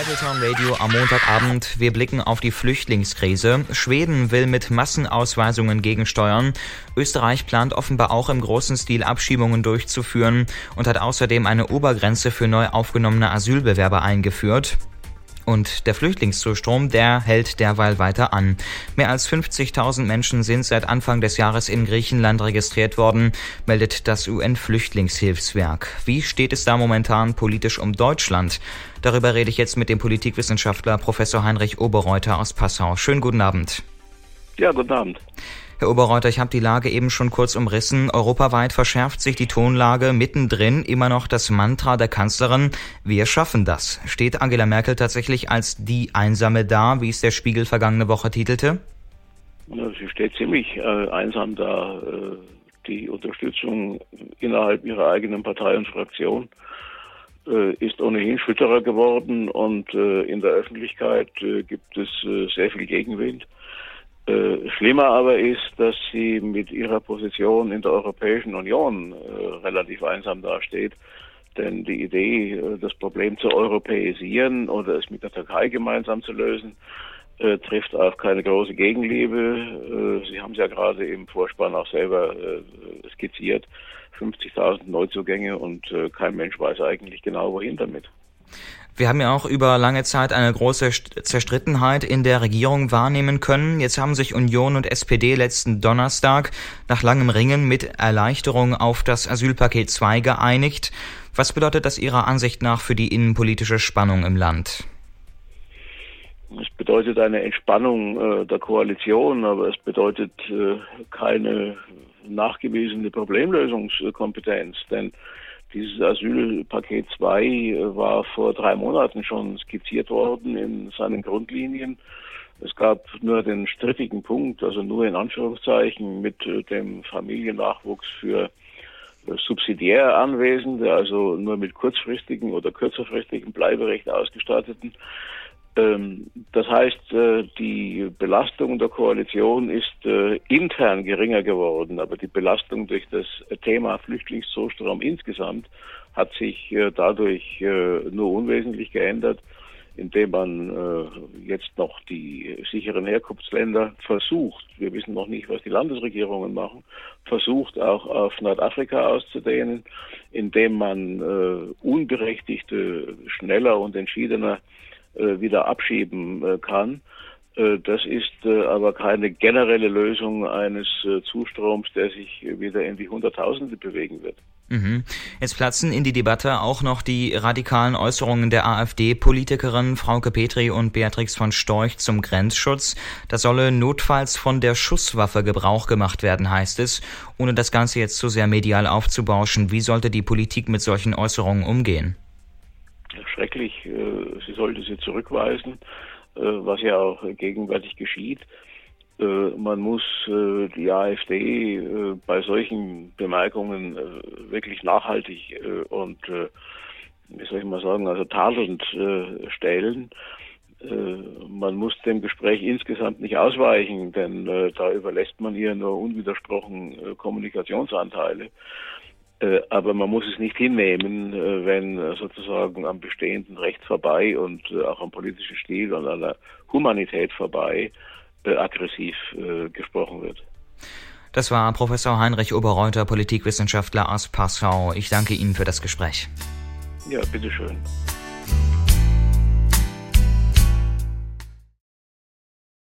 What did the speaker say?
Apple Town Radio am Montagabend. Wir blicken auf die Flüchtlingskrise. Schweden will mit Massenausweisungen gegensteuern. Österreich plant offenbar auch im großen Stil Abschiebungen durchzuführen und hat außerdem eine Obergrenze für neu aufgenommene Asylbewerber eingeführt. Und der Flüchtlingszustrom, der hält derweil weiter an. Mehr als 50.000 Menschen sind seit Anfang des Jahres in Griechenland registriert worden, meldet das UN-Flüchtlingshilfswerk. Wie steht es da momentan politisch um Deutschland? Darüber rede ich jetzt mit dem Politikwissenschaftler Professor Heinrich Oberreuter aus Passau. Schönen guten Abend. Ja, guten Abend. Herr Oberreuter, ich habe die Lage eben schon kurz umrissen. Europaweit verschärft sich die Tonlage. Mittendrin immer noch das Mantra der Kanzlerin, wir schaffen das. Steht Angela Merkel tatsächlich als die Einsame da, wie es der Spiegel vergangene Woche titelte? Sie steht ziemlich äh, einsam da. Äh, die Unterstützung innerhalb ihrer eigenen Partei und Fraktion äh, ist ohnehin schütterer geworden und äh, in der Öffentlichkeit äh, gibt es sehr viel Gegenwind. Äh, schlimmer aber ist, dass sie mit ihrer Position in der Europäischen Union äh, relativ einsam dasteht. Denn die Idee, äh, das Problem zu europäisieren oder es mit der Türkei gemeinsam zu lösen, äh, trifft auf keine große Gegenliebe. Äh, sie haben es ja gerade im Vorspann auch selber skizziert. 50.000 Neuzugänge und kein Mensch weiß eigentlich genau, wohin damit. Wir haben ja auch über lange Zeit eine große Zerstrittenheit in der Regierung wahrnehmen können. Jetzt haben sich Union und SPD letzten Donnerstag nach langem Ringen mit Erleichterung auf das Asylpaket 2 geeinigt. Was bedeutet das Ihrer Ansicht nach für die innenpolitische Spannung im Land? Es bedeutet eine Entspannung äh, der Koalition, aber es bedeutet äh, keine nachgewiesene Problemlösungskompetenz, denn dieses Asylpaket 2 äh, war vor drei Monaten schon skizziert worden in seinen Grundlinien. Es gab nur den strittigen Punkt, also nur in Anführungszeichen mit äh, dem Familiennachwuchs für äh, subsidiär Anwesende, also nur mit kurzfristigen oder kürzerfristigen Bleiberecht ausgestatteten. Ähm, das heißt, äh, die Belastung der Koalition ist äh, intern geringer geworden, aber die Belastung durch das Thema Flüchtlingszustrom insgesamt hat sich äh, dadurch nur unwesentlich geändert, indem man jetzt noch die sicheren Herkunftsländer versucht, wir wissen noch nicht, was die Landesregierungen machen, versucht auch auf Nordafrika auszudehnen, indem man unberechtigte schneller und entschiedener wieder abschieben äh, kann. Äh, das ist aber keine generelle Lösung eines Zustroms, der sich wieder in die Hunderttausende bewegen wird. Mhm. Jetzt platzen in die Debatte auch noch die radikalen Äußerungen der AfD-Politikerin Frauke Petri und Beatrix von Storch zum Grenzschutz. Da solle notfalls von der Schusswaffe Gebrauch gemacht werden, heißt es. Ohne das Ganze jetzt zu sehr medial aufzubauschen, wie sollte die Politik mit solchen Äußerungen umgehen? Äh, sie sollte sie zurückweisen, äh, was ja auch gegenwärtig geschieht. Äh, man muss die AfD bei solchen Bemerkungen wirklich nachhaltig und, wie soll ich mal sagen, also tadelnd stellen. Man muss dem Gespräch insgesamt nicht ausweichen, denn da überlässt man ihr nur unwidersprochen Kommunikationsanteile. Äh, aber man muss es nicht hinnehmen, äh, wenn äh, sozusagen am bestehenden Recht vorbei und auch am politischen Stil und an der Humanität vorbei aggressiv gesprochen wird. Das war Professor Heinrich Oberreuter, Politikwissenschaftler aus Passau. Ich danke Ihnen für das Gespräch. Ja, bitteschön.